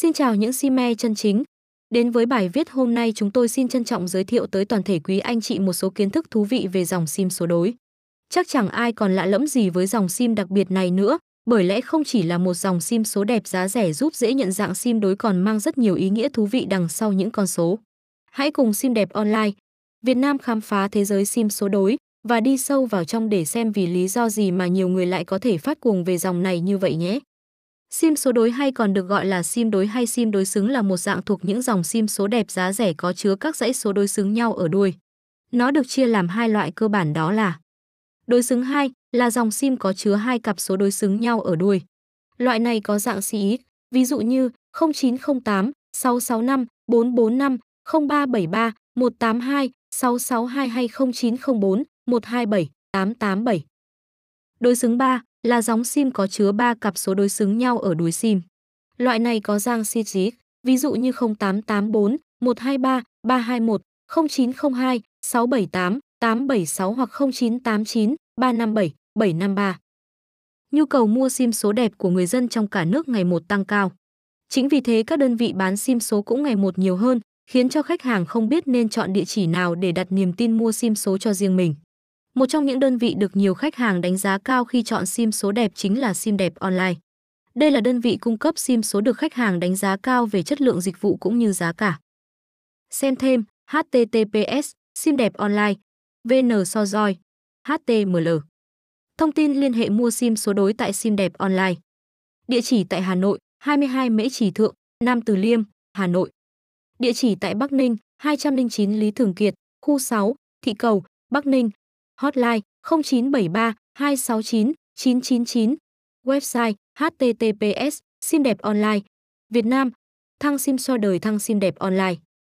Xin chào những si me chân chính. Đến với bài viết hôm nay chúng tôi xin trân trọng giới thiệu tới toàn thể quý anh chị một số kiến thức thú vị về dòng sim số đối. Chắc chẳng ai còn lạ lẫm gì với dòng sim đặc biệt này nữa, bởi lẽ không chỉ là một dòng sim số đẹp giá rẻ giúp dễ nhận dạng sim đối còn mang rất nhiều ý nghĩa thú vị đằng sau những con số. Hãy cùng sim đẹp online, Việt Nam khám phá thế giới sim số đối và đi sâu vào trong để xem vì lý do gì mà nhiều người lại có thể phát cuồng về dòng này như vậy nhé. Sim số đối hay còn được gọi là sim đối hay sim đối xứng là một dạng thuộc những dòng sim số đẹp giá rẻ có chứa các dãy số đối xứng nhau ở đuôi. Nó được chia làm hai loại cơ bản đó là Đối xứng 2 là dòng sim có chứa hai cặp số đối xứng nhau ở đuôi. Loại này có dạng CX, ví dụ như 0908 665 445 0373 182 662 hay 0904 127 887. Đối xứng 3 là dòng sim có chứa 3 cặp số đối xứng nhau ở đuôi sim. Loại này có dạng CG, ví dụ như 0884 123 321 0902 678 876 hoặc 0989 357 753. Nhu cầu mua sim số đẹp của người dân trong cả nước ngày một tăng cao. Chính vì thế các đơn vị bán sim số cũng ngày một nhiều hơn, khiến cho khách hàng không biết nên chọn địa chỉ nào để đặt niềm tin mua sim số cho riêng mình. Một trong những đơn vị được nhiều khách hàng đánh giá cao khi chọn sim số đẹp chính là sim đẹp online. Đây là đơn vị cung cấp sim số được khách hàng đánh giá cao về chất lượng dịch vụ cũng như giá cả. Xem thêm https sim đẹp online vn so roi html thông tin liên hệ mua sim số đối tại sim đẹp online địa chỉ tại hà nội 22 mễ trì thượng, nam từ liêm, hà nội địa chỉ tại bắc ninh 209 lý thường kiệt, khu 6 thị cầu, bắc ninh hotline 0973 269 999 website https sim đẹp online, Việt Nam. Thăng sim so đời, thăng sim đẹp online.